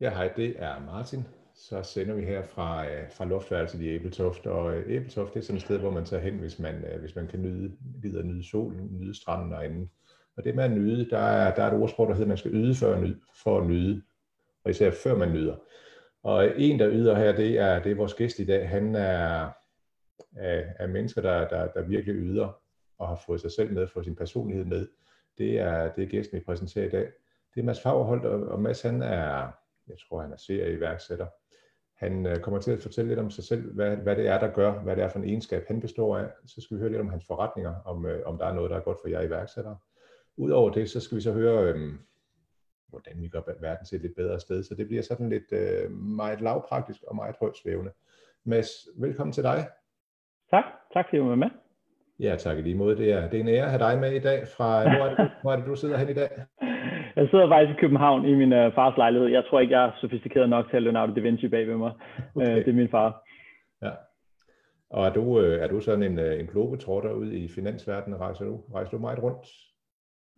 Ja, hej, det er Martin. Så sender vi her fra, øh, fra luftværelset i Æbeltoft, og øh, Æbeltoft det er sådan et sted, hvor man tager hen, hvis man, øh, hvis man kan nyde, gider nyde solen, nyde stranden og andet. Og det med at nyde, der er, der er et ordsprog, der hedder, at man skal yde for at nyde, for at nyde, og især før man nyder. Og øh, en, der yder her, det er, det er vores gæst i dag. Han er er, er mennesker, der, der, der virkelig yder og har fået sig selv med, fået sin personlighed med. Det er, det er gæsten, vi præsenterer i dag. Det er Mads Fagerholt, og, og Mads han er, jeg tror han er serieværksætter. Han øh, kommer til at fortælle lidt om sig selv, hvad, hvad det er, der gør, hvad det er for en egenskab, han består af. Så skal vi høre lidt om hans forretninger, om, øh, om der er noget, der er godt for jer iværksættere. Udover det, så skal vi så høre, øh, hvordan vi gør verden til et lidt bedre sted. Så det bliver sådan lidt øh, meget lavpraktisk og meget højt svævende. Mads, velkommen til dig. Tak. Tak fordi du var med. Ja, tak i lige måde. Det er, det er en ære at have dig med i dag. Fra, hvor, er det, hvor er det, du sidder hen i dag? Jeg sidder faktisk i København i min uh, fars lejlighed. Jeg tror ikke, jeg er sofistikeret nok til at Leonardo da Vinci bag ved mig. Okay. Uh, det er min far. Ja. Og er du, øh, er du sådan en, en globetrotter ud i finansverdenen? Rejser du, rejser du meget rundt?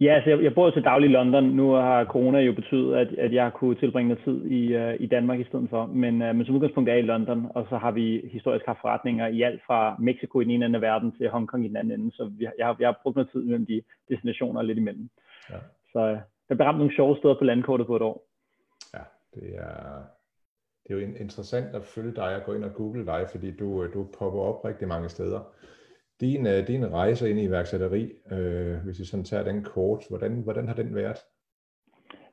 Ja, altså jeg, jeg bor til daglig i London. Nu har corona jo betydet, at, at jeg kunne tilbringe noget tid i, uh, i Danmark i stedet for. Men, uh, men som udgangspunkt er jeg i London, og så har vi historisk haft forretninger i alt fra Mexico i den ene ende af verden til Hongkong i den anden ende. Så vi, jeg, har, jeg har brugt noget tid mellem de destinationer lidt imellem. Ja. Så der blev ramt nogle sjove steder på landkortet på et år. Ja, det er, det er jo interessant at følge dig og gå ind og google dig, fordi du, du popper op rigtig mange steder. Din, øh, din rejse ind i iværksætteri, øh, hvis vi sådan tager den kort, hvordan, hvordan har den været?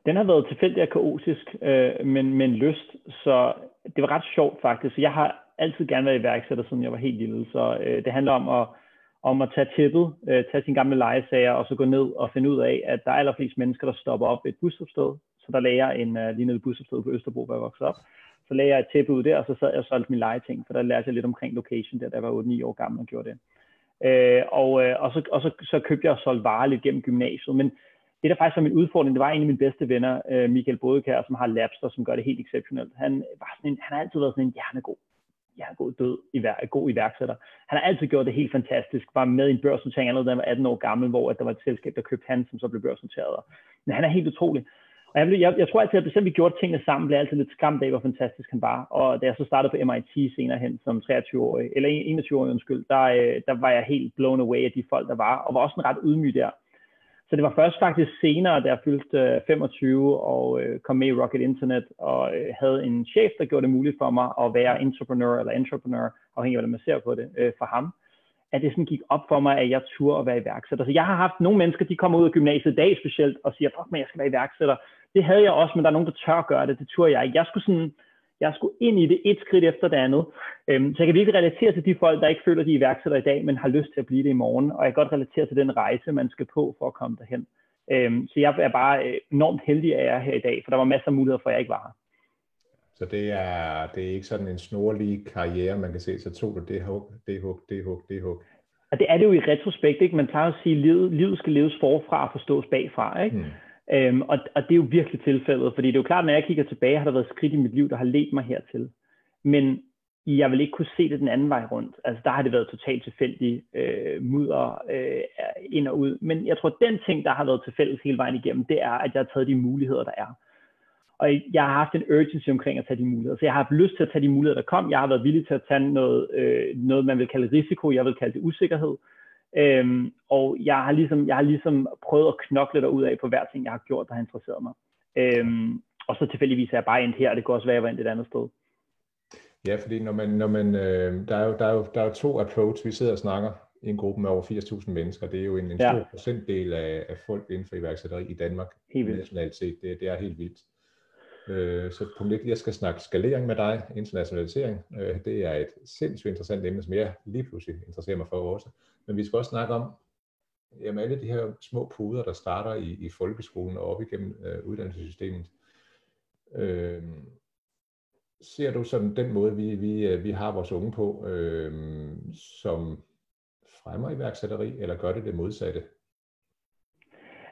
Den har været tilfældig og kaotisk, øh, men, men lyst, så det var ret sjovt faktisk. Jeg har altid gerne været iværksætter, siden jeg var helt lille, så øh, det handler om at om at tage tippet, øh, tage sine gamle lejesager, og så gå ned og finde ud af, at der er allerflest mennesker, der stopper op ved et busstopsted. Så der lagde jeg en øh, lige nede ved busstopstedet på Østerbro, hvor jeg voksede op. Så lagde jeg et tæppe ud der, og så sad jeg og solgte mine legeting, for der lærte jeg lidt omkring location der, da jeg var 8-9 år gammel og gjorde det. Øh, og, øh, og, så, og så, så købte jeg og solgte varer lidt gennem gymnasiet. Men det, der faktisk var min udfordring, det var en af mine bedste venner, øh, Michael Bodekær, som har Labster, som gør det helt exceptionelt. Han, var sådan en, han har altid været sådan en hjernegod jeg er god død, i vær, god iværksætter. Han har altid gjort det helt fantastisk, var med i en børsnotering allerede, da han var 18 år gammel, hvor at der var et selskab, der købte han, som så blev børsnoteret. Men han er helt utrolig. Og jeg, jeg, jeg tror altid, at selvom vi gjorde tingene sammen, blev jeg altid lidt skræmt af, hvor fantastisk han var. Og da jeg så startede på MIT senere hen som 23-årig, eller 21-årig undskyld, der, øh, der var jeg helt blown away af de folk, der var, og var også en ret ydmyg der. Så det var først faktisk senere, da jeg fyldte øh, 25 og øh, kom med i Rocket Internet og øh, havde en chef, der gjorde det muligt for mig at være entrepreneur eller entrepreneur, afhængig af hvordan man ser på det, øh, for ham. At det sådan gik op for mig, at jeg turde at være iværksætter. Så jeg har haft nogle mennesker, de kommer ud af gymnasiet i dag specielt og siger, fuck men jeg skal være iværksætter. Det havde jeg også, men der er nogen, der tør at gøre det. Det turde jeg ikke. Jeg skulle sådan, jeg skulle ind i det et skridt efter det andet. Øhm, så jeg kan virkelig relatere til de folk, der ikke føler, de er iværksætter i dag, men har lyst til at blive det i morgen. Og jeg kan godt relatere til den rejse, man skal på for at komme derhen. Øhm, så jeg er bare øh, enormt heldig, at jeg er her i dag, for der var masser af muligheder for, at jeg ikke var her. Så det er, det er ikke sådan en snorlig karriere, man kan se, så tog du det hug, det hug, det hug, det hug. Og det er det jo i retrospekt, ikke? Man tager at sige, at livet, livet skal leves forfra og forstås bagfra, ikke? Hmm. Øhm, og, og det er jo virkelig tilfældet, fordi det er jo klart, når jeg kigger tilbage, har der været skridt i mit liv, der har ledt mig hertil. Men jeg vil ikke kunne se det den anden vej rundt. Altså der har det været totalt tilfældigt øh, mudder øh, ind og ud. Men jeg tror, den ting, der har været tilfældet hele vejen igennem, det er, at jeg har taget de muligheder, der er. Og jeg har haft en urgency omkring at tage de muligheder. Så jeg har haft lyst til at tage de muligheder, der kom. Jeg har været villig til at tage noget, øh, noget man vil kalde risiko. Jeg vil kalde det usikkerhed. Øhm, og jeg har, ligesom, jeg har ligesom prøvet at knokle ud af på hver ting, jeg har gjort, der har interesseret mig. Øhm, og så tilfældigvis er jeg bare endt her, det kan også være, at jeg var endt et andet sted. Ja, fordi når man, når man, øh, der, er jo, der, er jo, der er jo to approach, vi sidder og snakker i en gruppe med over 80.000 mennesker. Det er jo en, en stor ja. procentdel af, af folk inden for iværksætteri i Danmark. Helt vildt. Nationalt set. Det, det er helt vildt. Øh, så punkt 1, jeg skal snakke skalering med dig, internationalisering. Øh, det er et sindssygt interessant emne, som jeg lige pludselig interesserer mig for også. Men vi skal også snakke om jamen alle de her små puder, der starter i, i folkeskolen og op igennem øh, uddannelsessystemet. Øh, ser du sådan den måde, vi, vi, øh, vi har vores unge på, øh, som fremmer iværksætteri, eller gør det det modsatte?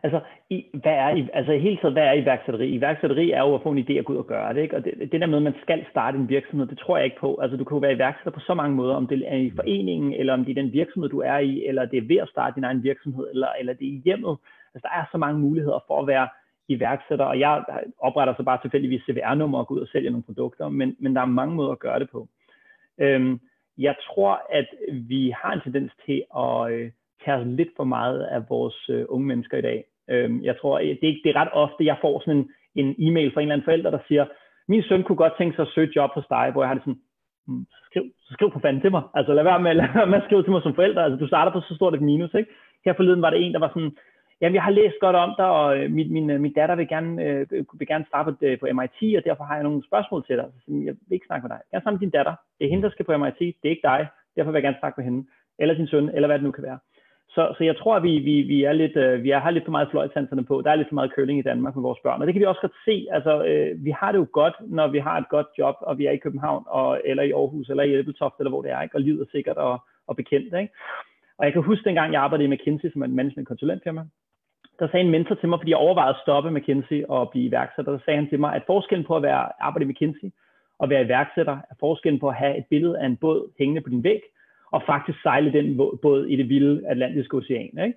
Altså, i, hvad er, i, altså i hele taget, hvad er iværksætteri? Iværksætteri er jo at få en idé og gå ud og gøre det, ikke? Og det, det der med, at man skal starte en virksomhed, det tror jeg ikke på. Altså, du kan jo være iværksætter på så mange måder, om det er i foreningen, eller om det er den virksomhed, du er i, eller det er ved at starte din egen virksomhed, eller, eller det er i hjemmet. Altså, der er så mange muligheder for at være iværksætter, og jeg opretter så bare tilfældigvis CVR-nummer og går ud og sælger nogle produkter, men, men der er mange måder at gøre det på. Øhm, jeg tror, at vi har en tendens til at øh, tager lidt for meget af vores øh, unge mennesker i dag. Øhm, jeg tror, øh, det er, det er ret ofte, jeg får sådan en, en e-mail fra en eller anden forælder, der siger, min søn kunne godt tænke sig at søge job hos dig, hvor jeg har det sådan, mm, skriv, skriv for fanden til mig. Altså lad være med, lad være med at skrive til mig som forælder. Altså du starter på så stort et minus, ikke? Her forleden var det en, der var sådan, jamen jeg har læst godt om dig, og øh, min, min, min datter vil gerne, øh, vil gerne starte på, på MIT, og derfor har jeg nogle spørgsmål til dig. Så jeg vil ikke snakke med dig. Jeg snakke med din datter. Det er hende, der skal på MIT. Det er ikke dig. Derfor vil jeg gerne snakke med hende. Eller din søn, eller hvad det nu kan være. Så, så jeg tror, at vi, vi, vi, er lidt, øh, vi er, har lidt for meget fløjtanserne på. Der er lidt for meget curling i Danmark med vores børn. Og det kan vi også godt se. Altså, øh, vi har det jo godt, når vi har et godt job, og vi er i København, og, eller i Aarhus, eller i Æbeltoft, eller hvor det er. Ikke? Og livet er sikkert og, og bekendt. Ikke? Og jeg kan huske dengang, jeg arbejdede i McKinsey som en management konsulentfirma. Der sagde en mentor til mig, fordi jeg overvejede at stoppe McKinsey og blive iværksætter. Der sagde han til mig, at forskellen på at være arbejde i McKinsey og være iværksætter er forskellen på at have et billede af en båd hængende på din væg, og faktisk sejle den båd i det vilde Atlantiske Ocean. Ikke?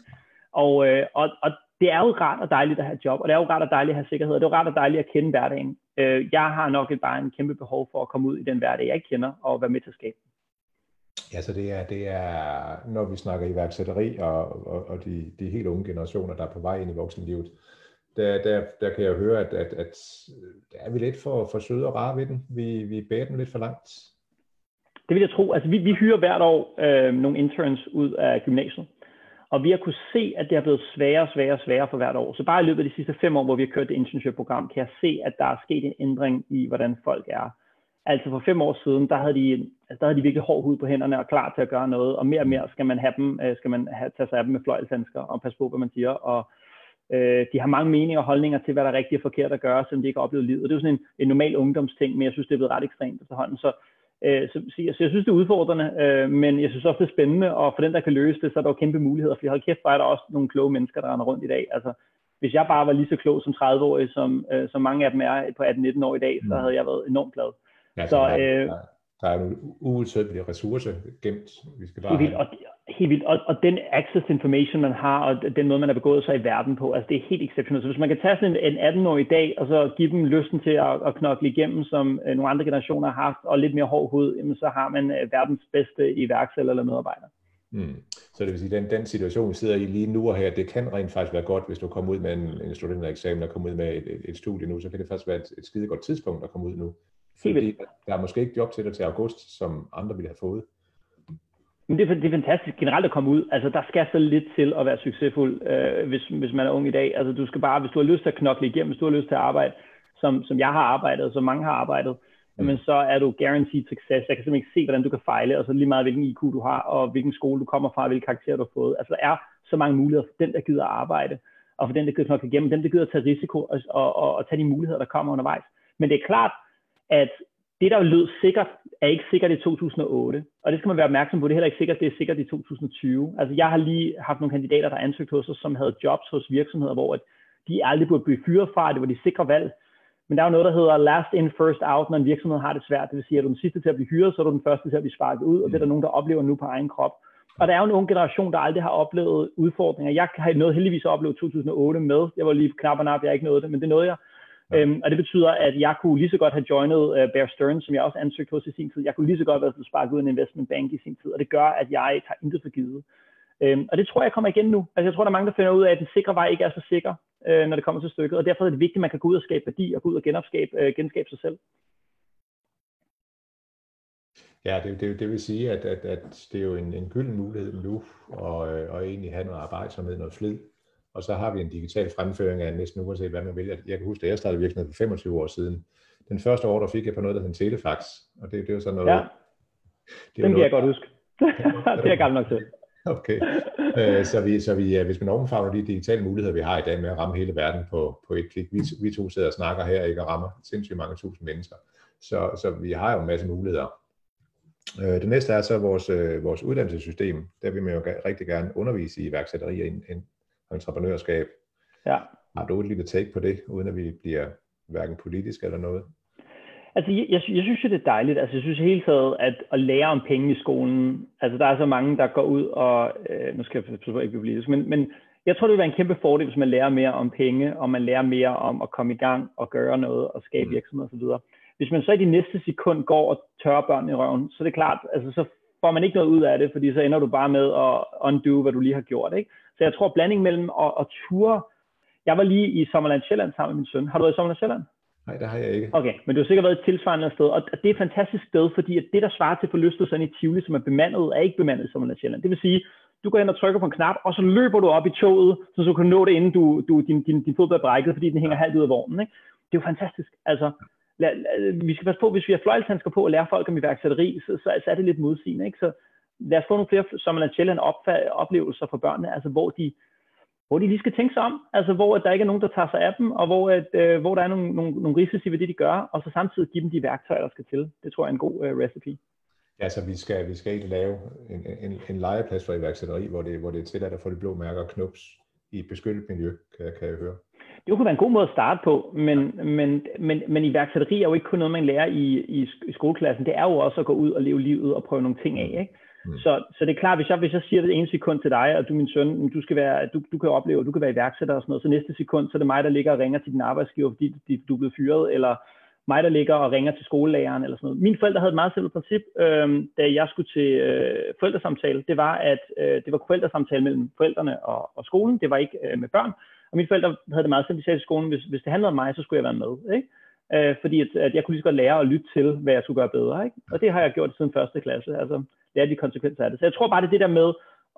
Og, øh, og, og det er jo rart og dejligt at have job, og det er jo rart og dejligt at have sikkerhed, og det er jo rart og dejligt at kende hverdagen. Øh, jeg har nok et, bare en kæmpe behov for at komme ud i den hverdag, jeg ikke kender, og være med til at skabe. Ja, så det er, det er når vi snakker iværksætteri og, og, og de, de helt unge generationer, der er på vej ind i voksenlivet, der, der, der kan jeg høre, at, at, at øh, der er vi lidt for, for søde og rare ved den. Vi, vi bærer den lidt for langt. Det vil jeg tro. Altså, vi, vi hyrer hvert år øh, nogle interns ud af gymnasiet. Og vi har kunnet se, at det er blevet sværere og sværere og sværere for hvert år. Så bare i løbet af de sidste fem år, hvor vi har kørt det internship-program, kan jeg se, at der er sket en ændring i, hvordan folk er. Altså for fem år siden, der havde de, altså der havde de virkelig hård hud på hænderne og klar til at gøre noget. Og mere og mere skal man have dem, øh, skal man have, tage sig af dem med fløjlshandsker og passe på, hvad man siger. Og øh, de har mange meninger og holdninger til, hvad der er rigtigt og forkert at gøre, selvom de ikke har oplevet livet. Og det er jo sådan en, en normal ungdomsting, men jeg synes, det er blevet ret ekstremt efterhånden. Så Øh, så, så, jeg, synes, det er udfordrende, øh, men jeg synes også, det er spændende, og for den, der kan løse det, så er der jo kæmpe muligheder, fordi hold kæft, er der også nogle kloge mennesker, der render rundt i dag. Altså, hvis jeg bare var lige så klog som 30-årig, som, øh, som mange af dem er på 18-19 år i dag, så mm. havde jeg været enormt glad. Ja, så, øh, der er nogle uudtømmelige ressourcer gemt. Vi skal bare og, helt vildt. Og, og den access information, man har, og den måde, man har begået sig i verden på, altså det er helt exceptionelt. Så hvis man kan tage sådan en, en 18-årig i dag, og så give dem lysten til at, at knokle igennem, som øh, nogle andre generationer har haft, og lidt mere hård hud, jamen, så har man øh, verdens bedste iværksætter eller medarbejder. Mm. Så det vil sige, den, den situation, vi sidder i lige nu og her, det kan rent faktisk være godt, hvis du kommer ud med en, en studentereksamen og kommer ud med et, et, et studie nu, så kan det faktisk være et, et skide godt tidspunkt at komme ud nu. Fordi der er måske ikke job til dig til august, som andre ville have fået. Men det, er, det er fantastisk generelt at komme ud. Altså, der skal så lidt til at være succesfuld, øh, hvis, hvis man er ung i dag. Altså, du skal bare, hvis du har lyst til at knokle igennem, hvis du har lyst til at arbejde, som, som jeg har arbejdet, som mange har arbejdet, mm. jamen, så er du guaranteed success. Jeg kan simpelthen ikke se, hvordan du kan fejle, og så lige meget, hvilken IQ du har, og hvilken skole du kommer fra, hvilke karakterer du har fået. Altså, der er så mange muligheder for den, der gider at arbejde, og for den, der gider knokle igennem, den, der gider at tage risiko og, og, og, og tage de muligheder, der kommer undervejs. Men det er klart, at det, der lød sikkert, er ikke sikkert i 2008. Og det skal man være opmærksom på. Det er heller ikke sikkert, det er sikkert i 2020. Altså, jeg har lige haft nogle kandidater, der ansøgt hos os, som havde jobs hos virksomheder, hvor at de aldrig burde blive fyret fra. Det var de sikre valg. Men der er jo noget, der hedder last in, first out, når en virksomhed har det svært. Det vil sige, at du er den sidste til at blive hyret, så er du den første til at blive sparket ud, og det er der nogen, der oplever nu på egen krop. Og der er jo en ung generation, der aldrig har oplevet udfordringer. Jeg har noget heldigvis oplevet 2008 med. Jeg var lige knap og nap, jeg ikke nåede det, men det nåede jeg. Øhm, og det betyder, at jeg kunne lige så godt have joinet uh, Bear Stearns, som jeg også ansøgte hos i sin tid. Jeg kunne lige så godt have været sparket ud af en investment bank i sin tid, og det gør, at jeg tager intet for givet. Øhm, og det tror jeg kommer igen nu. Altså jeg tror, der er mange, der finder ud af, at den sikre vej ikke er så sikker, øh, når det kommer til stykket, og derfor er det vigtigt, at man kan gå ud og skabe værdi og gå ud og genopskabe, øh, genskabe sig selv. Ja, det, det, det vil sige, at, at, at det er jo en, en gylden mulighed nu, og, øh, og egentlig have noget arbejdsomhed, noget flid, og så har vi en digital fremføring af næsten uanset hvad man vil. Jeg kan huske, at jeg startede virksomheden for 25 år siden. Den første der fik jeg på noget, der hedder en telefax, og det, det var sådan noget... Ja, det den kan jeg godt huske. det er jeg gammel nok til. Okay, øh, så, vi, så vi, hvis man omfavner de digitale muligheder, vi har i dag med at ramme hele verden på, på et klik, vi, vi to sidder og snakker her, ikke, og rammer sindssygt mange tusind mennesker, så, så vi har jo en masse muligheder. Øh, det næste er så vores, øh, vores uddannelsessystem. Der vil man jo rigtig gerne undervise i iværksætteri og entreprenørskab. Ja. Har du et lille take på det, uden at vi bliver hverken politisk eller noget? Altså, jeg, jeg, jeg synes jo, det er dejligt. Altså, jeg synes hele taget, at at lære om penge i skolen, altså, der er så mange, der går ud og, øh, nu skal jeg ikke blive politisk, men, men Jeg tror, det vil være en kæmpe fordel, hvis man lærer mere om penge, og man lærer mere om at komme i gang og gøre noget og skabe mm. virksomhed osv. Hvis man så i de næste sekund går og tørrer børn i røven, så er det klart, altså så får man ikke noget ud af det, fordi så ender du bare med at undo, hvad du lige har gjort. Ikke? Så jeg tror, blanding mellem at, at ture... Jeg var lige i Sommerland Sjælland sammen med min søn. Har du været i Sommerland Sjælland? Nej, det har jeg ikke. Okay, men du har sikkert været et tilsvarende sted, og det er et fantastisk sted, fordi at det, der svarer til forlystelsen i Tivoli, som er bemandet, er ikke bemandet i Sommerland Sjælland. Det vil sige, du går ind og trykker på en knap, og så løber du op i toget, så du kan nå det, inden du, du, din, din, din fod bliver brækket, fordi den hænger halvt ud af vognen. Ikke? Det er jo fantastisk. Altså, lad, lad, vi skal passe på, hvis vi har fløjlshandsker på og lære folk om iværksætteri, så, så, så er det lidt modsigende. Ikke? Så lad os få nogle flere Sommerland Sjælland oplevelser for børnene, altså hvor de, hvor de lige skal tænke sig om, altså hvor der ikke er nogen, der tager sig af dem, og hvor, at, øh, hvor der er nogle, nogle, nogle risici ved det, de gør, og så samtidig give dem de værktøjer, der skal til. Det tror jeg er en god øh, recipe. Ja, så vi skal, vi skal ikke lave en, en, en legeplads for iværksætteri, hvor det, hvor det er tilladt at få de blå mærker og knups i beskyttet miljø, kan, kan jeg høre. Det kunne være en god måde at starte på, men, men, men, men iværksætteri er jo ikke kun noget, man lærer i, i, i skoleklassen. Det er jo også at gå ud og leve livet og prøve nogle ting af. Ikke? Mm. Så, så det er klart, hvis jeg, hvis jeg siger det ene sekund til dig, og du min søn, du, skal være, du, du kan opleve, du kan være iværksætter og sådan noget, så næste sekund, så er det mig, der ligger og ringer til din arbejdsgiver, fordi du er blevet fyret, eller mig, der ligger og ringer til skolelæreren eller sådan noget. Mine forældre havde et meget simpelt princip, øh, da jeg skulle til øh, forældresamtale. Det var, at øh, det var forældresamtale mellem forældrene og, og skolen. Det var ikke øh, med børn. Og mine forældre havde det meget simpelt. De sagde til skolen, hvis, hvis det handlede om mig, så skulle jeg være med. Ikke? Øh, fordi at, at jeg kunne lige så godt lære at lytte til, hvad jeg skulle gøre bedre. Ikke? Og det har jeg gjort siden første klasse. Altså lære de konsekvenser af det. Så jeg tror bare, det er det der med,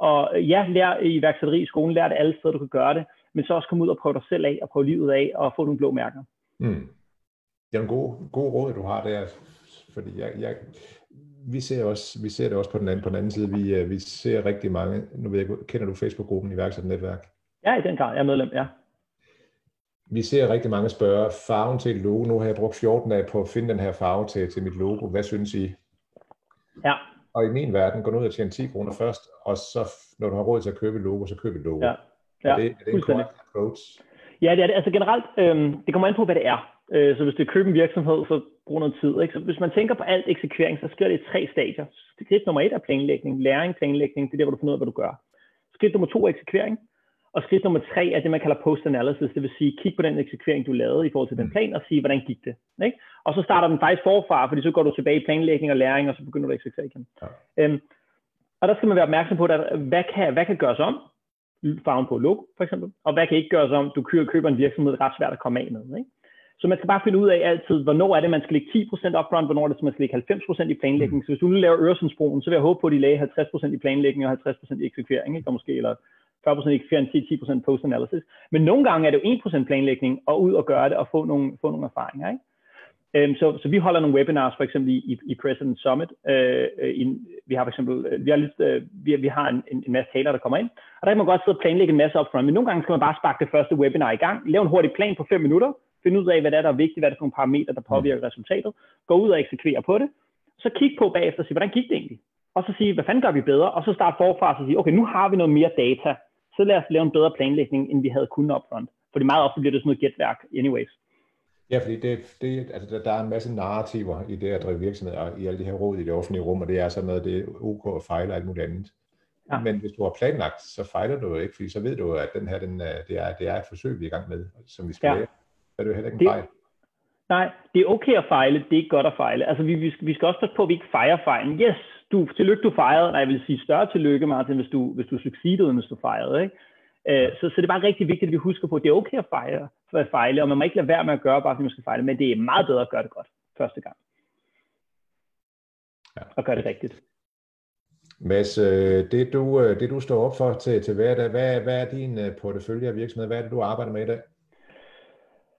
at ja, lære i iværksætteri i skolen, lære det alle steder, du kan gøre det, men så også komme ud og prøve dig selv af, og prøve livet af, og få nogle blå mærker. Mm. Det er en god, god råd, du har der, fordi jeg, jeg, vi, ser også, vi ser det også på den anden, på den anden side. Vi, øh, vi ser rigtig mange, nu ved jeg, kender du Facebook-gruppen Iværksætternetværk? Ja, i den grad. Jeg er medlem, ja. Vi ser rigtig mange spørge, farven til et logo, nu har jeg brugt 14 dage på at finde den her farve til, til mit logo. Hvad synes I? Ja. Og i min verden, gå ud og tjene 10 kroner først, og så når du har råd til at købe et logo, så køb et logo. Ja. Ja, er det, er det en correct approach? Ja, det er det. Altså generelt, øhm, det kommer an på, hvad det er. Øh, så hvis det er købe en virksomhed, så brug noget tid. Ikke? Så hvis man tænker på alt eksekvering, så sker det i tre stadier. Skridt nummer et er planlægning, læring, planlægning, det er der, hvor du finder ud af, hvad du gør. Skridt nummer to er eksekvering, og skridt nummer tre er det, man kalder post-analysis, det vil sige, kig på den eksekvering, du lavede i forhold til den mm. plan, og sige, hvordan gik det. Ikke? Og så starter den faktisk forfra, fordi så går du tilbage i planlægning og læring, og så begynder du at eksekvere igen. Ja. Øhm, og der skal man være opmærksom på, at hvad kan, hvad kan gøres om? Farven på logo, for eksempel. Og hvad kan ikke gøres om? Du køber en virksomhed, ret svært at komme af med. Ikke? Så man skal bare finde ud af altid, hvornår er det, man skal lægge 10% upfront, hvornår er det, man skal lægge 90% i planlægning. Mm. Så hvis du nu laver Øresundsbroen, så vil jeg håbe på, at de lagde 50% i planlægning og 50% i eksekvering, ikke? og måske eller 40% i eksekvering, 10% post-analysis. Men nogle gange er det jo 1% planlægning, og ud og gøre det og få nogle, få nogle erfaringer. Ikke? Um, så, så vi holder nogle webinars for eksempel i, i President Summit. Uh, i, vi har for eksempel vi har, lidt, uh, vi, vi har en, en, masse taler, der kommer ind, og der kan man godt sidde og planlægge en masse upfront, men nogle gange skal man bare sparke det første webinar i gang, lave en hurtig plan på 5 minutter, finde ud af, hvad der er, der er vigtigt, hvad der er for nogle parametre, der påvirker mm. resultatet, gå ud og eksekvere på det, så kig på bagefter og sige, hvordan gik det egentlig? Og så sige, hvad fanden gør vi bedre? Og så starte forfra og sige, okay, nu har vi noget mere data, så lad os lave en bedre planlægning, end vi havde kunnet upfront. Fordi meget ofte bliver det sådan noget gætværk anyways. Ja, fordi det, det, altså der, er en masse narrativer i det at drive virksomhed, og i alle de her råd i det offentlige rum, og det er sådan noget, det er ok at fejle og alt muligt andet. Ja. Men hvis du har planlagt, så fejler du jo ikke, fordi så ved du, at den her, den, det, er, det er et forsøg, vi er i gang med, som vi skal ja. lære er det jo heller ikke en fejl. Nej, det er okay at fejle, det er ikke godt at fejle. Altså, vi, vi, skal, vi skal også passe på, at vi ikke fejrer fejlen. Yes, du, tillykke, du fejrede. Nej, jeg vil sige større tillykke, Martin, hvis du, hvis du succeedede, hvis du fejrede. Ikke? Uh, så, så det er bare rigtig vigtigt, at vi husker på, at det er okay at fejre, for at fejle, og man må ikke lade være med at gøre, bare fordi man skal fejle, men det er meget bedre at gøre det godt første gang. Ja. Og gøre det rigtigt. Mads, øh, det du, øh, det du står op for til, til hverdag, hvad, hvad er din portefølje af virksomhed? Hvad er det, du arbejder med i dag?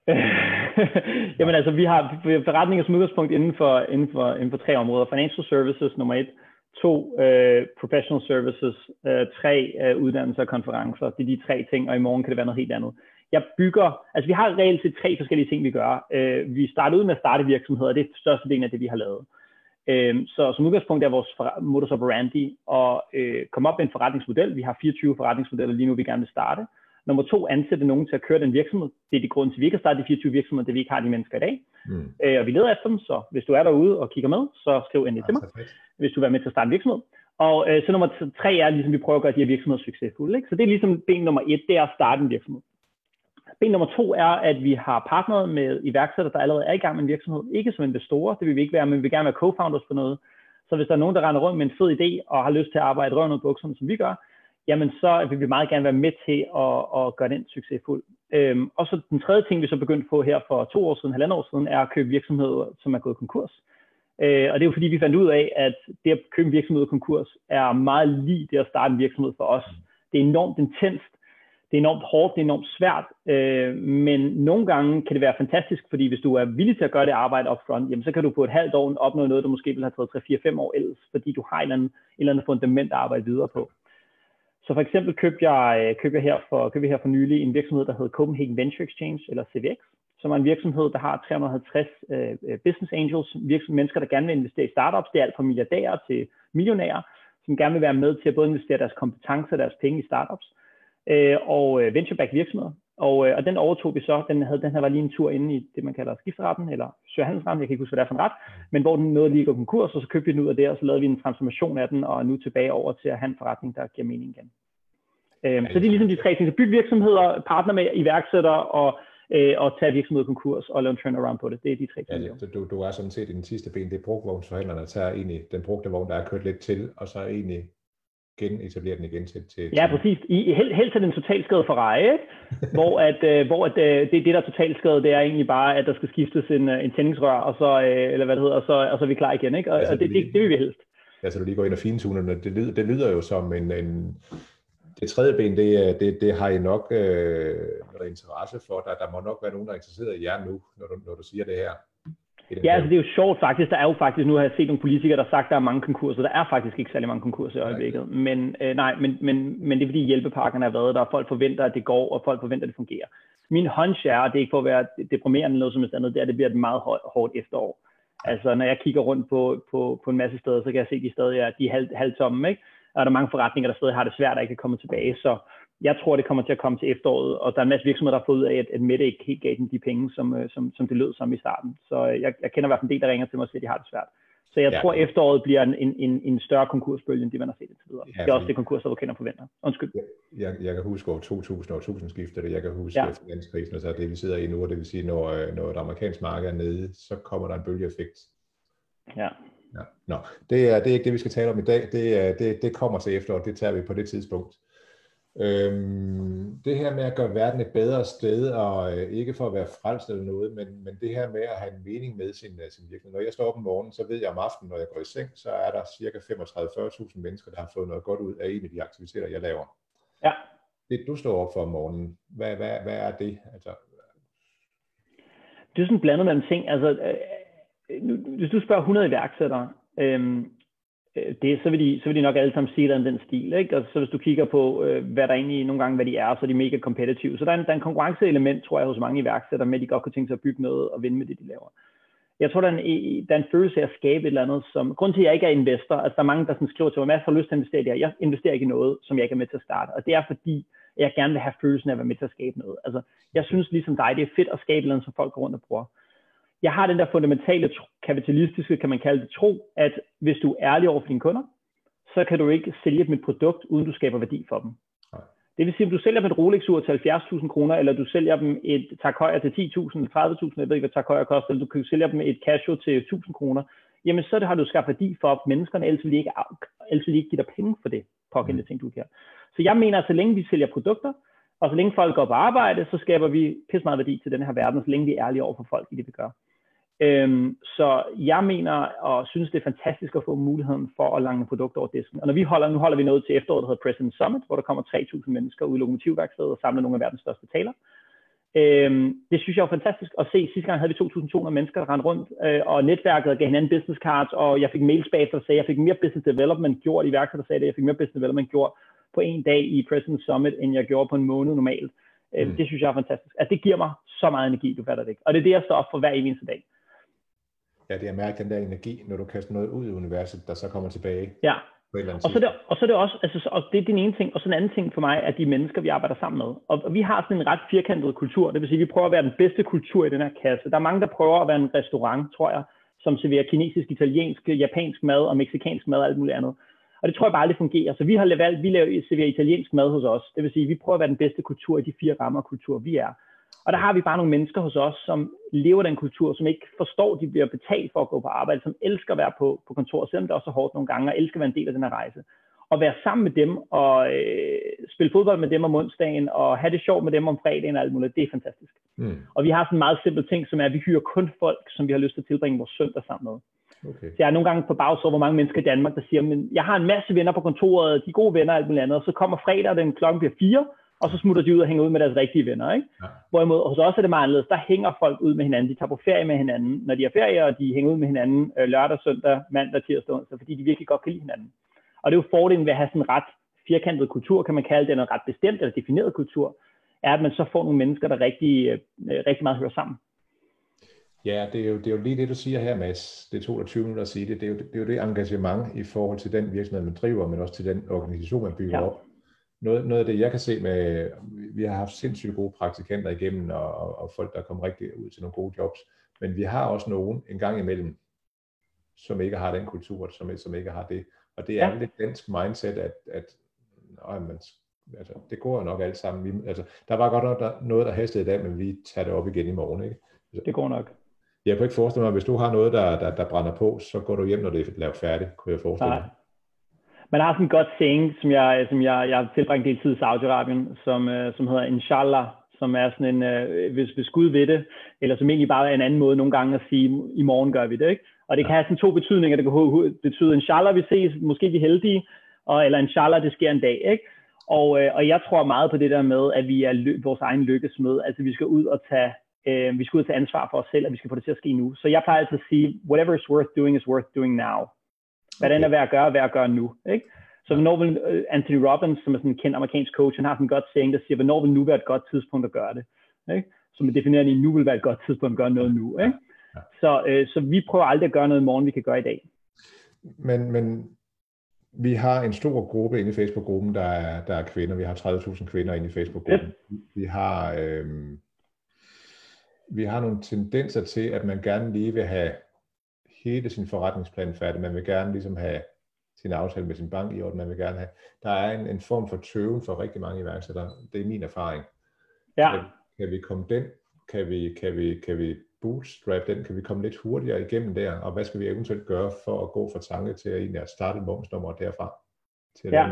Jamen altså, vi har forretninger som udgangspunkt inden for, inden for, inden for tre områder. Financial services, nummer et. To, uh, professional services. Uh, tre, uh, uddannelser og konferencer. Det er de tre ting, og i morgen kan det være noget helt andet. Jeg bygger, altså vi har reelt set tre forskellige ting, vi gør. Uh, vi starter ud med at starte virksomheder, det er største del af det, vi har lavet. Uh, så som udgangspunkt er vores modus operandi at uh, komme op med en forretningsmodel. Vi har 24 forretningsmodeller lige nu, vi gerne vil starte. Nummer to, ansætte nogen til at køre den virksomhed. Det er de grund til, at vi ikke har startet de 24 virksomheder, det vi ikke har de mennesker i dag. Mm. Øh, og vi leder efter dem, så hvis du er derude og kigger med, så skriv endelig ja, til mig, hvis du vil være med til at starte en virksomhed. Og øh, så nummer tre er, ligesom vi prøver at gøre de her virksomheder succesfulde. Ikke? Så det er ligesom ben nummer et, det er at starte en virksomhed. Ben nummer to er, at vi har partneret med iværksættere, der allerede er i gang med en virksomhed. Ikke som investorer, det vil vi ikke være, men vi vil gerne være co-founders på noget. Så hvis der er nogen, der render rundt med en fed idé og har lyst til at arbejde røven ud bukserne, som vi gør, jamen så vil vi meget gerne være med til at, at gøre den succesfuld. Øhm, og så den tredje ting, vi så begyndte på her for to år siden, halvandet år siden, er at købe virksomheder, som er gået konkurs. Øh, og det er jo fordi, vi fandt ud af, at det at købe en virksomhed konkurs er meget lige det at starte en virksomhed for os. Det er enormt intenst, det er enormt hårdt, det er enormt svært, øh, men nogle gange kan det være fantastisk, fordi hvis du er villig til at gøre det arbejde upfront, jamen så kan du på et halvt år opnå noget, der måske ville have taget 3-4-5 år ellers, fordi du har et eller andet, et eller andet fundament at arbejde videre på. Så for eksempel købte jeg, øh, købte jeg, her for, købte jeg her for nylig en virksomhed, der hedder Copenhagen Venture Exchange, eller CVX, som er en virksomhed, der har 350 øh, øh, business angels, virksomhed, mennesker, der gerne vil investere i startups. Det er alt fra milliardærer til millionærer, som gerne vil være med til at både investere deres kompetencer og deres penge i startups, øh, og øh, venture-backed virksomheder. Og, øh, og den overtog vi så, den, havde, den her var lige en tur inde i det, man kalder skifteretten, eller søhandelsretten, jeg kan ikke huske, hvad det er for en ret, men hvor den nåede lige at gå konkurs, og så købte vi den ud af det, og så lavede vi en transformation af den, og er nu tilbage over til at have en forretning, der giver mening igen. Øhm, så det er ligesom de tre ting. Så byg virksomheder, partner med iværksættere, og, øh, og tage virksomheder konkurs, og lave en turnaround på det. Det er de tre ting. Ja, du, du er sådan set i den sidste ben, det er brugvognsforhandlerne, tager egentlig den brugte vogn, der er kørt lidt til, og så egentlig genetablere den igen til... til ja, præcis. I, helt, helt til den totalskade Ferrari, ikke? hvor, at, øh, hvor at, øh, det, det, der er totalskade, det er egentlig bare, at der skal skiftes en, øh, en tændingsrør, og så, øh, eller hvad det hedder, og så, og så er vi klar igen. Ikke? Og, altså, og det, det, det, vil vi helst. Ja, så du lige går ind og fintuner det. Det lyder, det lyder jo som en, en det tredje ben, det, det, det har I nok øh, noget interesse for. Der, der må nok være nogen, der er interesseret i jer nu, når du, når du siger det her. Ja, altså det er jo sjovt faktisk. Der er jo faktisk, nu har jeg set nogle politikere, der har sagt, at der er mange konkurser. Der er faktisk ikke særlig mange konkurser i øjeblikket. Men, øh, nej, men, men, men det er fordi hjælpepakkerne har været der, og folk forventer, at det går, og folk forventer, at det fungerer. Min hunch er, og det er ikke for at være deprimerende noget som et andet, det er, at det bliver et meget hårdt efterår. Altså når jeg kigger rundt på, på, på en masse steder, så kan jeg se, at de stadig er, de er halv, halvtomme, ikke? Og der er mange forretninger, der stadig har det svært, at ikke kan komme tilbage. Så jeg tror, det kommer til at komme til efteråret, og der er en masse virksomheder, der har fået ud af, at, at Mette ikke helt gav dem de penge, som, øh, som, som det lød som i starten. Så øh, jeg, jeg kender i hvert fald en del, der ringer til mig og siger, at de har det svært. Så jeg ja. tror, efteråret bliver en, en, en større konkursbølge, end det, man har set indtil videre. Ja, det er også det konkurs, der kender forventer. Undskyld. Jeg, jeg, jeg kan huske år 2000 og 1000 skiftet, jeg kan huske ja. finanskrisen, og så det vi sidder i nu, og det vil sige, når, øh, når det amerikanske marked er nede, så kommer der en bølgeeffekt. Ja. Ja. Nå, det er, det er ikke det, vi skal tale om i dag. Det, er, det, det kommer til efteråret. Det tager vi på det tidspunkt. Øhm, det her med at gøre verden et bedre sted, og øh, ikke for at være frelst eller noget, men, men det her med at have en mening med sin, uh, sin virkelighed. Når jeg står op om morgenen, så ved jeg om aftenen, når jeg går i seng, så er der cirka 35-40.000 mennesker, der har fået noget godt ud af en af de aktiviteter, jeg laver. Ja. Det du står op for om morgenen, hvad, hvad, hvad er det? Altså, det er sådan blandet mellem ting. Altså, øh, hvis du spørger 100 iværksættere, øhm, øh, Øh, det, så, vil de, så vil de nok alle sammen sige, at den stil. Ikke? Og så hvis du kigger på, øh, hvad der egentlig nogle gange hvad de er, så er de mega kompetitive. Så der er en, der er en konkurrenceelement, tror jeg, hos mange iværksættere, med at de godt kunne tænke sig at bygge noget og vinde med det, de laver. Jeg tror, der er, en, der er en følelse af at skabe et eller andet, som... Grund til, at jeg ikke er investor, altså der er mange, der sådan skriver til mig, at jeg har lyst til at investere i det her. Jeg investerer ikke i noget, som jeg ikke er med til at starte. Og det er fordi, jeg gerne vil have følelsen af at være med til at skabe noget. Altså, jeg synes ligesom dig, det er fedt at skabe noget, som folk går rundt og bruger jeg har den der fundamentale kapitalistiske, kan man kalde det, tro, at hvis du er ærlig over for dine kunder, så kan du ikke sælge dem et produkt, uden du skaber værdi for dem. Nej. Det vil sige, at du sælger dem et Rolex-ur til 70.000 kroner, eller du sælger dem et Heuer til 10.000, 30.000, jeg ved ikke, hvad Heuer koster, eller du kan sælge dem et Casio til 1.000 kroner, jamen så har du skabt værdi for menneskerne, ellers vil de ikke, ellers vil de ikke give dig penge for det pågældende mm. ting, du kan. Så jeg mener, at så længe vi sælger produkter, og så længe folk går på arbejde, så skaber vi pisse meget værdi til den her verden, så længe vi er ærlige over for folk i det, vi gør. Øhm, så jeg mener og synes, det er fantastisk at få muligheden for at lange produkter over disken. Og når vi holder, nu holder vi noget til efteråret, der hedder President Summit, hvor der kommer 3.000 mennesker ud i lokomotivværkstedet og samler nogle af verdens største taler. Øhm, det synes jeg er fantastisk at se. Sidste gang havde vi 2.200 mennesker, der rendte rundt, øh, og netværket gav hinanden business cards, og jeg fik mails bagefter, der sagde, at jeg fik mere business development gjort, i der sagde det, jeg fik mere business development gjort på en dag i President Summit, end jeg gjorde på en måned normalt. Øh, mm. Det synes jeg er fantastisk. At det giver mig så meget energi, du fatter det ikke. Og det er det, jeg står op for hver eneste dag. Ja, det er at mærke den der energi, når du kaster noget ud i universet, der så kommer tilbage. Ja, og så, det, og så er det også, altså, og det er den ene ting, og så den anden ting for mig, er de mennesker, vi arbejder sammen med. Og vi har sådan en ret firkantet kultur, det vil sige, at vi prøver at være den bedste kultur i den her kasse. Der er mange, der prøver at være en restaurant, tror jeg, som serverer kinesisk, italiensk, japansk mad og meksikansk mad og alt muligt andet. Og det tror jeg bare aldrig fungerer. Så vi har valgt, vi laver, serverer italiensk mad hos os. Det vil sige, vi prøver at være den bedste kultur i de fire rammer kultur, vi er. Og der har vi bare nogle mennesker hos os, som lever den kultur, som ikke forstår, at de bliver betalt for at gå på arbejde, som elsker at være på, på kontor, selvom det også er hårdt nogle gange, og elsker at være en del af den her rejse. Og være sammen med dem, og øh, spille fodbold med dem om onsdagen, og have det sjovt med dem om fredagen og alt muligt, det er fantastisk. Mm. Og vi har sådan en meget simpel ting, som er, at vi hyrer kun folk, som vi har lyst til at tilbringe vores søndag sammen med. Okay. Så jeg er nogle gange på bagsår, hvor mange mennesker i Danmark, der siger, men jeg har en masse venner på kontoret, de gode venner og alt muligt andet, og så kommer fredag, den klokken bliver fire, og så smutter de ud og hænger ud med deres rigtige venner. Ikke? Ja. Hvorimod hos os er det meget anderledes. Der hænger folk ud med hinanden. De tager på ferie med hinanden, når de har ferie, og de hænger ud med hinanden øh, lørdag, søndag, mandag, tirsdag, onsdag, fordi de virkelig godt kan lide hinanden. Og det er jo fordelen ved at have sådan en ret firkantet kultur, kan man kalde det, en ret bestemt eller defineret kultur, er, at man så får nogle mennesker, der rigtig, øh, rigtig meget hører sammen. Ja, det er, jo, det er jo lige det, du siger her, Mads. Det dig 20 minutter at sige det. Det er, jo, det er jo det engagement i forhold til den virksomhed, man driver, men også til den organisation, man bygger ja. op noget, noget af det, jeg kan se med, vi har haft sindssygt gode praktikanter igennem, og, og folk, der er kommet rigtig ud til nogle gode jobs, men vi har også nogen en gang imellem, som ikke har den kultur, som, som ikke har det. Og det er ja. lidt dansk mindset, at, at øj, man, altså, det går nok alt sammen. Vi, altså, der var godt nok der, noget, der hastede i dag, men vi tager det op igen i morgen. Ikke? Altså, det går nok. Jeg kan ikke forestille mig, at hvis du har noget, der, der, der brænder på, så går du hjem, når det er lavet færdigt, kunne jeg forestille mig. Nej man har sådan en godt saying, som jeg, som jeg, jeg har tilbragt del tid i Saudi-Arabien, som, øh, som hedder inshallah, som er sådan en, øh, hvis, hvis Gud ved det, eller som egentlig bare er en anden måde nogle gange at sige, i morgen gør vi det, ikke? Og det kan have sådan to betydninger. Det kan betyde, inshallah, vi ses, måske vi er heldige, og, eller inshallah, det sker en dag, ikke? Og, øh, og jeg tror meget på det der med, at vi er lø- vores egen lykkesmed. Altså vi skal ud og tage, øh, vi skal ud og tage ansvar for os selv, og vi skal få det til at ske nu. Så jeg plejer altid at sige, whatever is worth doing is worth doing now. Hvad okay. den er værd at gøre, værd at gøre nu. Ikke? Så hvornår vil øh, Anthony Robbins, som er sådan en kendt amerikansk coach, han har sådan en godt saying, der siger, hvornår vil nu være et godt tidspunkt at gøre det? Ikke? Så man definerer, at nu vil være et godt tidspunkt at gøre noget nu. Ikke? Ja. Så, øh, så vi prøver aldrig at gøre noget i morgen, vi kan gøre i dag. Men, men vi har en stor gruppe inde i Facebook-gruppen, der er, der er kvinder. Vi har 30.000 kvinder inde i Facebook-gruppen. Yep. Vi har... Øh, vi har nogle tendenser til, at man gerne lige vil have hele sin forretningsplan færdig. Man vil gerne ligesom have sin aftale med sin bank i orden. Man vil gerne have, der er en, en form for tøven for rigtig mange iværksættere. Det er min erfaring. Ja. Kan, kan vi komme den, kan vi, kan vi, kan vi bootstrap den, kan vi komme lidt hurtigere igennem der, og hvad skal vi eventuelt gøre for at gå fra tanke til at egentlig at starte momsnummer derfra? Til ja.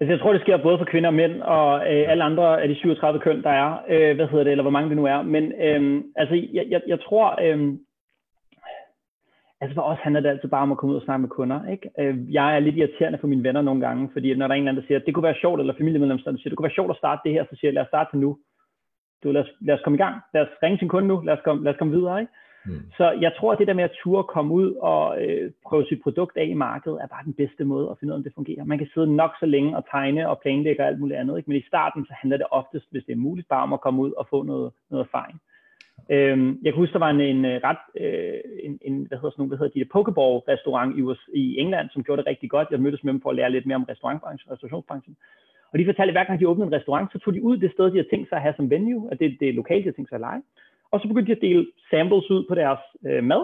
Altså, jeg tror, det sker både for kvinder og mænd, og øh, alle andre af de 37 køn, der er, øh, hvad hedder det, eller hvor mange det nu er. Men øh, altså, jeg, jeg, jeg tror, øh, Altså for os handler det altid bare om at komme ud og snakke med kunder. Ikke? Øh, jeg er lidt irriterende for mine venner nogle gange, fordi når der er en eller anden, der siger, at det kunne være sjovt, eller familiemedlem, der siger, det kunne være sjovt at starte det her, så siger jeg, lad os starte nu. Du, lad, os, lad os komme i gang. Lad os ringe til en kunde nu. Lad os komme, lad os komme videre. Ikke? Mm. Så jeg tror, at det der med at ture komme ud og øh, prøve sit produkt af i markedet, er bare den bedste måde at finde ud af, om det fungerer. Man kan sidde nok så længe og tegne og planlægge og alt muligt andet. Ikke? Men i starten så handler det oftest, hvis det er muligt, bare om at komme ud og få noget, noget erfaring. Øhm, jeg kan huske, der var en, en øh, ret, øh, en, en, hvad hedder sådan nogle, hvad hedder de, Pokeball restaurant i, US, i England, som gjorde det rigtig godt. Jeg mødtes med dem for at lære lidt mere om restaurantbranchen, restaurationsbranchen. Og de fortalte, at hver gang de åbnede en restaurant, så tog de ud det sted, de havde tænkt sig at have som venue, at det, det er lokalt, de havde tænkt sig at lege. Og så begyndte de at dele samples ud på deres øh, mad.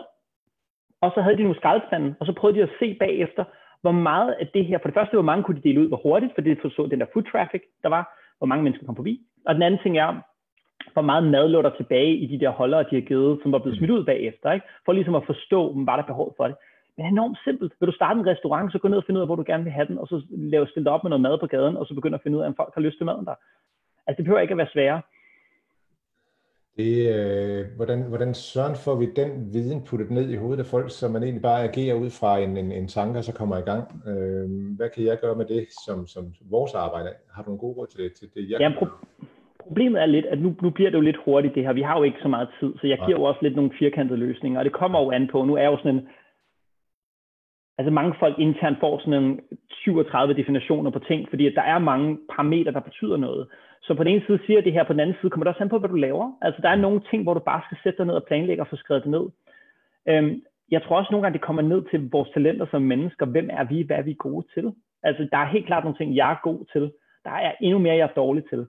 Og så havde de nogle skraldespande, og så prøvede de at se bagefter, hvor meget af det her, for det første, hvor mange kunne de dele ud, hvor hurtigt, for det så den der food traffic, der var, hvor mange mennesker kom forbi. Og den anden ting er, hvor meget mad lå der tilbage i de der holdere, de har givet, som var blevet smidt ud bagefter, ikke? for ligesom at forstå, om var der behov for det. Men enormt simpelt. Vil du starte en restaurant, så gå ned og finde ud af, hvor du gerne vil have den, og så lave stille op med noget mad på gaden, og så begynde at finde ud af, om folk har lyst til maden der. Altså det behøver ikke at være sværere. Det, øh, hvordan, hvordan søren får vi den viden puttet ned i hovedet af folk, så man egentlig bare agerer ud fra en, en, en tanke, og så kommer i gang? Øh, hvad kan jeg gøre med det som, som vores arbejde? Har du en god råd til det? Til det jeg ja, pro- problemet er lidt, at nu, nu bliver det jo lidt hurtigt det her. Vi har jo ikke så meget tid, så jeg giver jo også lidt nogle firkantede løsninger, og det kommer jo an på. Nu er jeg jo sådan en, altså mange folk internt får sådan en 37 definitioner på ting, fordi at der er mange parametre, der betyder noget. Så på den ene side siger det her, på den anden side kommer det også an på, hvad du laver. Altså der er nogle ting, hvor du bare skal sætte dig ned og planlægge og få skrevet det ned. Øhm, jeg tror også nogle gange, det kommer ned til vores talenter som mennesker. Hvem er vi? Hvad er vi gode til? Altså der er helt klart nogle ting, jeg er god til. Der er endnu mere, jeg er dårlig til.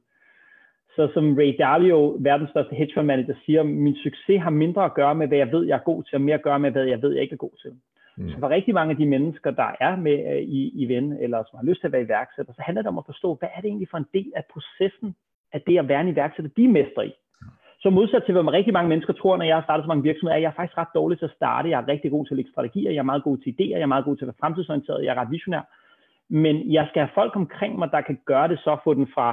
Så som Ray Dalio, verdens største hedgefund manager, siger, min succes har mindre at gøre med, hvad jeg ved, jeg er god til, og mere at gøre med, hvad jeg ved, jeg ikke er god til. Mm. Så for rigtig mange af de mennesker, der er med øh, i, i ven, eller som har lyst til at være iværksætter, så handler det om at forstå, hvad er det egentlig for en del af processen af det at være en iværksætter, de mestrer i. Så modsat til, hvad man rigtig mange mennesker tror, når jeg har startet så mange virksomheder, er jeg faktisk ret dårlig til at starte. Jeg er rigtig god til at lægge strategier, jeg er meget god til idéer, jeg er meget god til at være fremtidsorienteret, jeg er ret visionær. Men jeg skal have folk omkring mig, der kan gøre det så, få den fra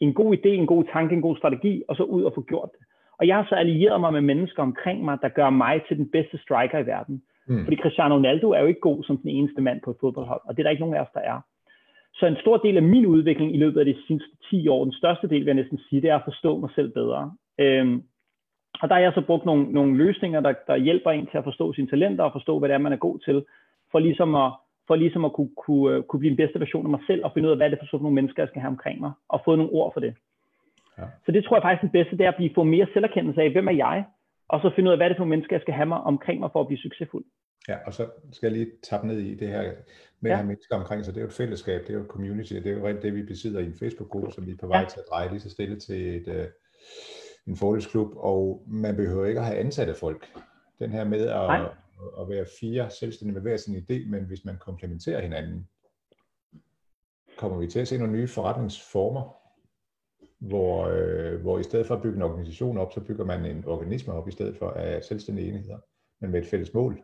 en god idé, en god tanke, en god strategi, og så ud og få gjort det. Og jeg har så allieret mig med mennesker omkring mig, der gør mig til den bedste striker i verden. Mm. Fordi Cristiano Ronaldo er jo ikke god som den eneste mand på et fodboldhold, og det er der ikke nogen af os, der er. Så en stor del af min udvikling i løbet af de sidste 10 år, den største del vil jeg næsten sige, det er at forstå mig selv bedre. Øhm, og der har jeg så brugt nogle, nogle løsninger, der, der hjælper en til at forstå sine talenter og forstå, hvad det er, man er god til, for ligesom at, for ligesom at kunne, kunne, kunne blive en bedste version af mig selv og finde ud af, hvad det er for sådan nogle mennesker, jeg skal have omkring mig, og få nogle ord for det. Ja. Så det tror jeg faktisk er det bedste, det er at blive, få mere selverkendelse af, hvem er jeg, og så finde ud af, hvad det er for nogle mennesker, jeg skal have mig omkring mig for at blive succesfuld. Ja, og så skal jeg lige tappe ned i det her med ja. at have mennesker omkring sig. Det er jo et fællesskab, det er jo et community, det er jo rent det, vi besidder i en Facebook-gruppe, som vi er på vej ja. til at dreje lige så stille til et, uh, en fordelsklub, og man behøver ikke at have ansatte folk. Den her med at, at, at være fire selvstændige med hver sin idé, men hvis man komplementerer hinanden, kommer vi til at se nogle nye forretningsformer, hvor, øh, hvor i stedet for at bygge en organisation op, så bygger man en organisme op i stedet for af selvstændige enheder, men med et fælles mål.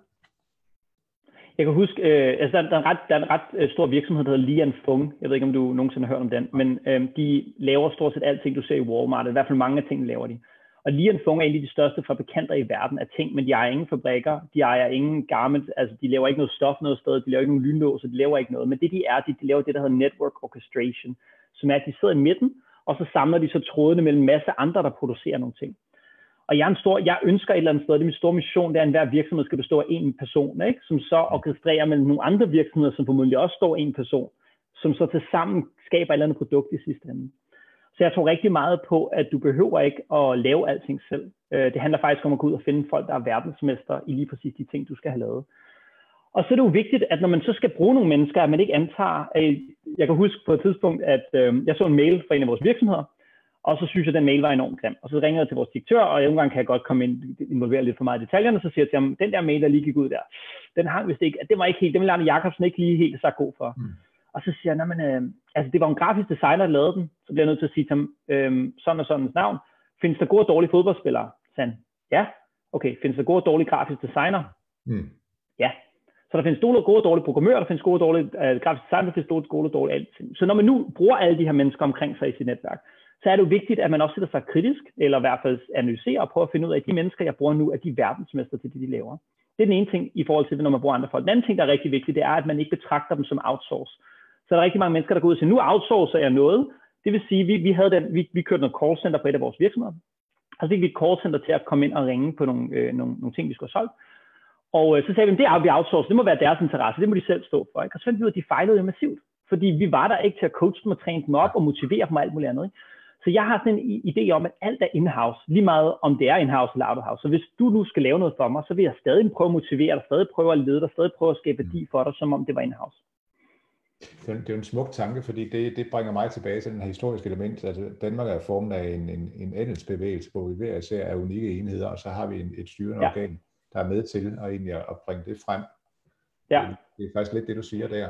Jeg kan huske, øh, altså der, der, er en ret, der er en ret øh, stor virksomhed, der hedder Lian Fung. Jeg ved ikke, om du nogensinde har hørt om den, men øh, de laver stort set alting, du ser i Walmart. I hvert fald mange af tingene laver de. Og Lian Fung er en af de største fabrikanter i verden af ting, men de ejer ingen fabrikker, de ejer ingen garment, altså de laver ikke noget stof noget sted, de laver ikke nogen lynlås, de laver ikke noget. Men det de er, de, de laver det, der hedder network orchestration, som er, at de sidder i midten, og så samler de så trådene mellem en masse andre, der producerer nogle ting. Og jeg, er en stor, jeg ønsker et eller andet sted, det er min store mission, det er, at enhver virksomhed skal bestå af en person, ikke? som så orkestrerer mellem nogle andre virksomheder, som formodentlig også står en person, som så til sammen skaber et eller andet produkt i sidste ende. Så jeg tror rigtig meget på, at du behøver ikke at lave alting selv. Øh, det handler faktisk om at gå ud og finde folk, der er verdensmester i lige præcis de ting, du skal have lavet. Og så er det jo vigtigt, at når man så skal bruge nogle mennesker, at man ikke antager, at jeg kan huske på et tidspunkt, at øh, jeg så en mail fra en af vores virksomheder, og så synes jeg, at den mail var enormt grim. Og så ringer jeg til vores direktør, og nogle gange kan jeg godt komme ind, involvere lidt for meget i detaljerne, så siger jeg til ham, den der mail, der lige gik ud der, den hang vist ikke, det var ikke helt, den ville Arne Jacobsen ikke lige helt sagt god for. Mm. Og så siger jeg, men, øh, altså det var en grafisk designer, der lavede den, så bliver jeg nødt til at sige til ham, øh, sådan og sådan navn, findes der gode og dårlige fodboldspillere? Så han, ja, okay, findes der gode og dårlige grafisk designer? Mm. Ja, så der findes gode og dårlige programmører, der findes gode og dårlige øh, grafisk designer, der findes gode og dårlige alt. Så når man nu bruger alle de her mennesker omkring sig i sit netværk, så er det jo vigtigt, at man også sætter sig kritisk, eller i hvert fald analyserer og prøver at finde ud af, at de mennesker, jeg bruger nu, er de verdensmester til det, de laver. Det er den ene ting i forhold til, når man bruger andre folk. Den anden ting, der er rigtig vigtig, det er, at man ikke betragter dem som outsource. Så der er rigtig mange mennesker, der går ud og siger, nu outsourcer jeg noget. Det vil sige, vi, vi, havde den, vi, vi kørte noget call center på et af vores virksomheder. Og så fik vi et call center til at komme ind og ringe på nogle, øh, nogle, nogle ting, vi skulle have solgt. Og øh, så sagde vi, det er vi outsourcer, det må være deres interesse, det må de selv stå for. Ikke? Og så fandt vi ud af, at de fejlede jo massivt. Fordi vi var der ikke til at coache dem og træne dem op og motivere dem og alt muligt andet. Ikke? Så jeg har sådan en idé om, at alt er in-house, lige meget om det er in-house eller out-of-house. Så hvis du nu skal lave noget for mig, så vil jeg stadig prøve at motivere dig, stadig prøve at lede dig, stadig prøve at skabe værdi for dig, som om det var in-house. Det er, det er en smuk tanke, fordi det, det bringer mig tilbage til den her historiske element. Altså, Danmark er formet af en, en, en andelsbevægelse, hvor vi hver især er unikke enheder, og så har vi en, et styrende ja. organ, der er med til at, egentlig at bringe det frem. Ja. Det, det er faktisk lidt det, du siger der.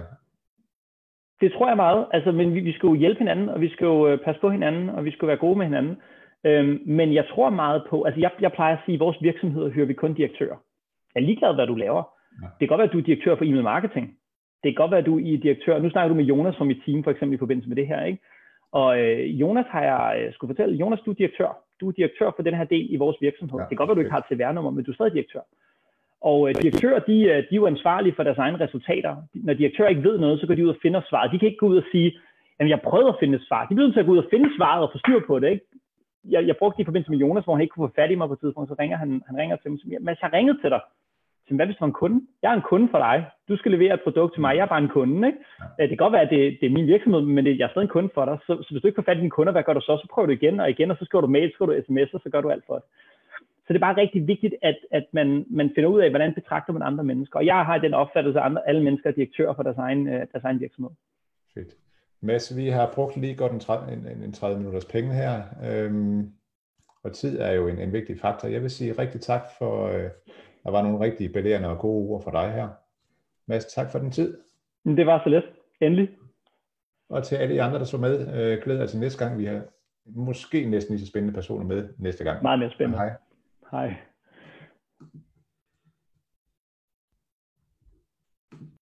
Det tror jeg meget. Altså, men vi, vi skal jo hjælpe hinanden, og vi skal jo øh, passe på hinanden, og vi skal være gode med hinanden. Øhm, men jeg tror meget på, altså jeg, jeg plejer at sige, at i vores virksomheder hører vi kun direktører. Jeg er ligeglad, hvad du laver. Ja. Det kan godt være, at du er direktør for e-mail marketing. Det kan godt være, at du er direktør. Nu snakker du med Jonas fra mit team, for eksempel i forbindelse med det her. Ikke? Og øh, Jonas har jeg øh, skulle fortælle, Jonas, du er direktør. Du er direktør for den her del i vores virksomhed. Ja, det kan godt være, du ikke har et CVR-nummer, men du er stadig direktør. Og øh, direktører, de, øh, de er jo ansvarlige for deres egne resultater. Når direktører ikke ved noget, så går de ud og finder svaret. De kan ikke gå ud og sige, at jeg prøvede at finde et svar. De bliver nødt til at gå ud og finde svaret og få styr på det. Ikke? Jeg, jeg brugte det i forbindelse med Jonas, hvor han ikke kunne få fat i mig på et tidspunkt, så ringer han, han ringer til mig, men jeg har ringet til dig. Så hvad hvis du er en kunde? Jeg er en kunde for dig. Du skal levere et produkt til mig. Jeg er bare en kunde. Ikke? Det kan godt være, at det, det er min virksomhed, men det, jeg er stadig en kunde for dig. Så, så hvis du ikke får fat i dine kunder, hvad gør du så? Så prøver du igen og igen, og så skriver du mail, så skriver du sms'er, så gør du alt for det. Så det er bare rigtig vigtigt, at, at man, man finder ud af, hvordan betragter man andre mennesker. Og jeg har den opfattelse, at andre, alle mennesker er direktører for deres egen, øh, deres egen virksomhed. Fedt. Mads, vi har brugt lige godt en 30, en, en 30 minutters penge her, øhm, og tid er jo en, en vigtig faktor. Jeg vil sige rigtig tak for, øh, der var nogle rigtig belærende og gode ord for dig her. Mads, tak for den tid. Det var så let. Endelig. Og til alle de andre, der så med, øh, glæder jeg til næste gang. Vi har måske næsten lige så spændende personer med næste gang. Meget mere spændende. Hej. Hej.